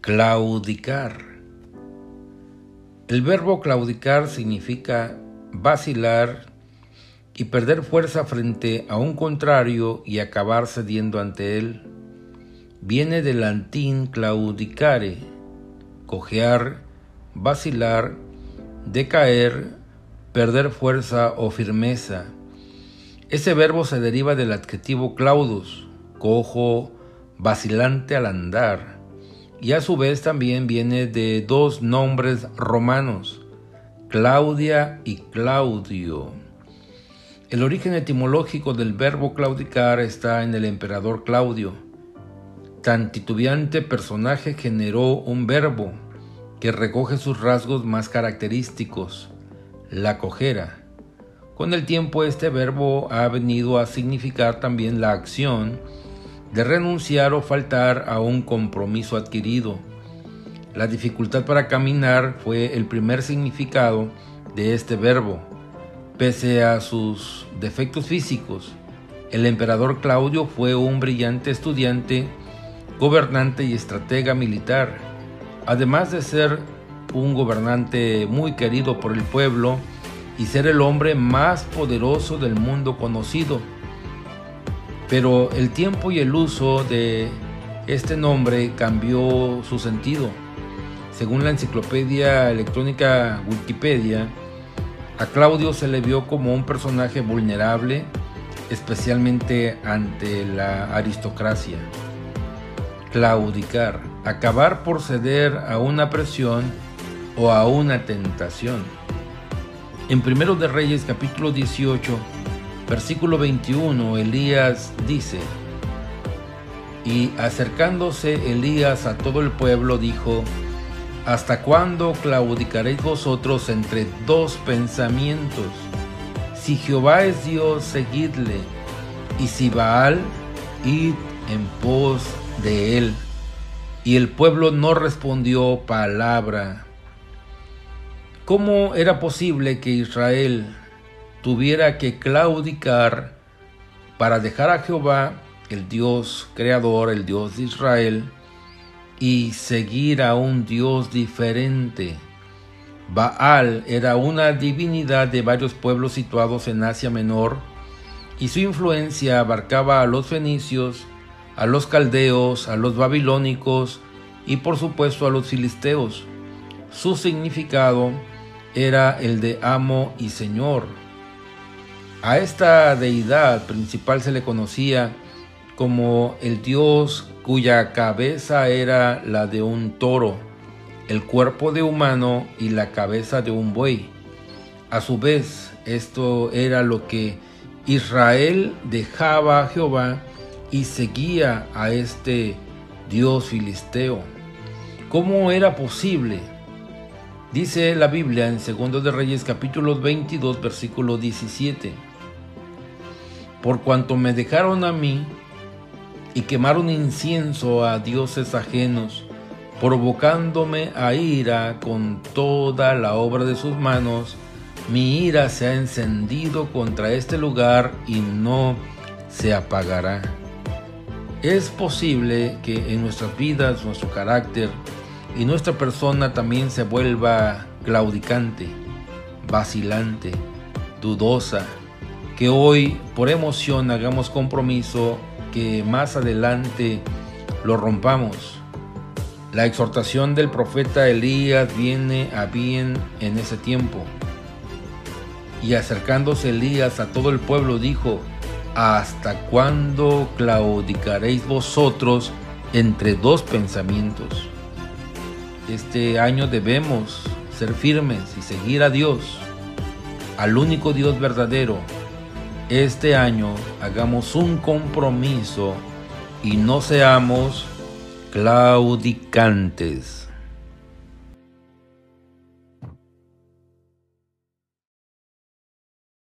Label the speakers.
Speaker 1: Claudicar. El verbo claudicar significa vacilar y perder fuerza frente a un contrario y acabar cediendo ante él. Viene del latín claudicare, cojear, vacilar, decaer, perder fuerza o firmeza. Ese verbo se deriva del adjetivo claudus, cojo, vacilante al andar y a su vez también viene de dos nombres romanos, Claudia y Claudio. El origen etimológico del verbo claudicar está en el emperador Claudio. Tan titubeante personaje generó un verbo que recoge sus rasgos más característicos, la cojera. Con el tiempo este verbo ha venido a significar también la acción, de renunciar o faltar a un compromiso adquirido. La dificultad para caminar fue el primer significado de este verbo. Pese a sus defectos físicos, el emperador Claudio fue un brillante estudiante, gobernante y estratega militar. Además de ser un gobernante muy querido por el pueblo y ser el hombre más poderoso del mundo conocido, pero el tiempo y el uso de este nombre cambió su sentido. Según la enciclopedia electrónica Wikipedia, a Claudio se le vio como un personaje vulnerable, especialmente ante la aristocracia. Claudicar, acabar por ceder a una presión o a una tentación. En Primero de Reyes capítulo 18 Versículo 21, Elías dice, y acercándose Elías a todo el pueblo dijo, ¿Hasta cuándo claudicaréis vosotros entre dos pensamientos? Si Jehová es Dios, seguidle, y si Baal, id en pos de él. Y el pueblo no respondió palabra. ¿Cómo era posible que Israel tuviera que claudicar para dejar a Jehová, el Dios creador, el Dios de Israel, y seguir a un Dios diferente. Baal era una divinidad de varios pueblos situados en Asia Menor, y su influencia abarcaba a los fenicios, a los caldeos, a los babilónicos y por supuesto a los filisteos. Su significado era el de amo y señor. A esta deidad principal se le conocía como el dios cuya cabeza era la de un toro, el cuerpo de humano y la cabeza de un buey. A su vez, esto era lo que Israel dejaba a Jehová y seguía a este dios filisteo. ¿Cómo era posible? Dice la Biblia en 2 de Reyes capítulo 22 versículo 17 por cuanto me dejaron a mí y quemaron incienso a dioses ajenos, provocándome a ira con toda la obra de sus manos, mi ira se ha encendido contra este lugar y no se apagará. Es posible que en nuestras vidas nuestro carácter y nuestra persona también se vuelva claudicante, vacilante, dudosa, que hoy por emoción hagamos compromiso, que más adelante lo rompamos. La exhortación del profeta Elías viene a bien en ese tiempo. Y acercándose Elías a todo el pueblo dijo, ¿hasta cuándo claudicaréis vosotros entre dos pensamientos? Este año debemos ser firmes y seguir a Dios, al único Dios verdadero, este año hagamos un compromiso y no seamos claudicantes.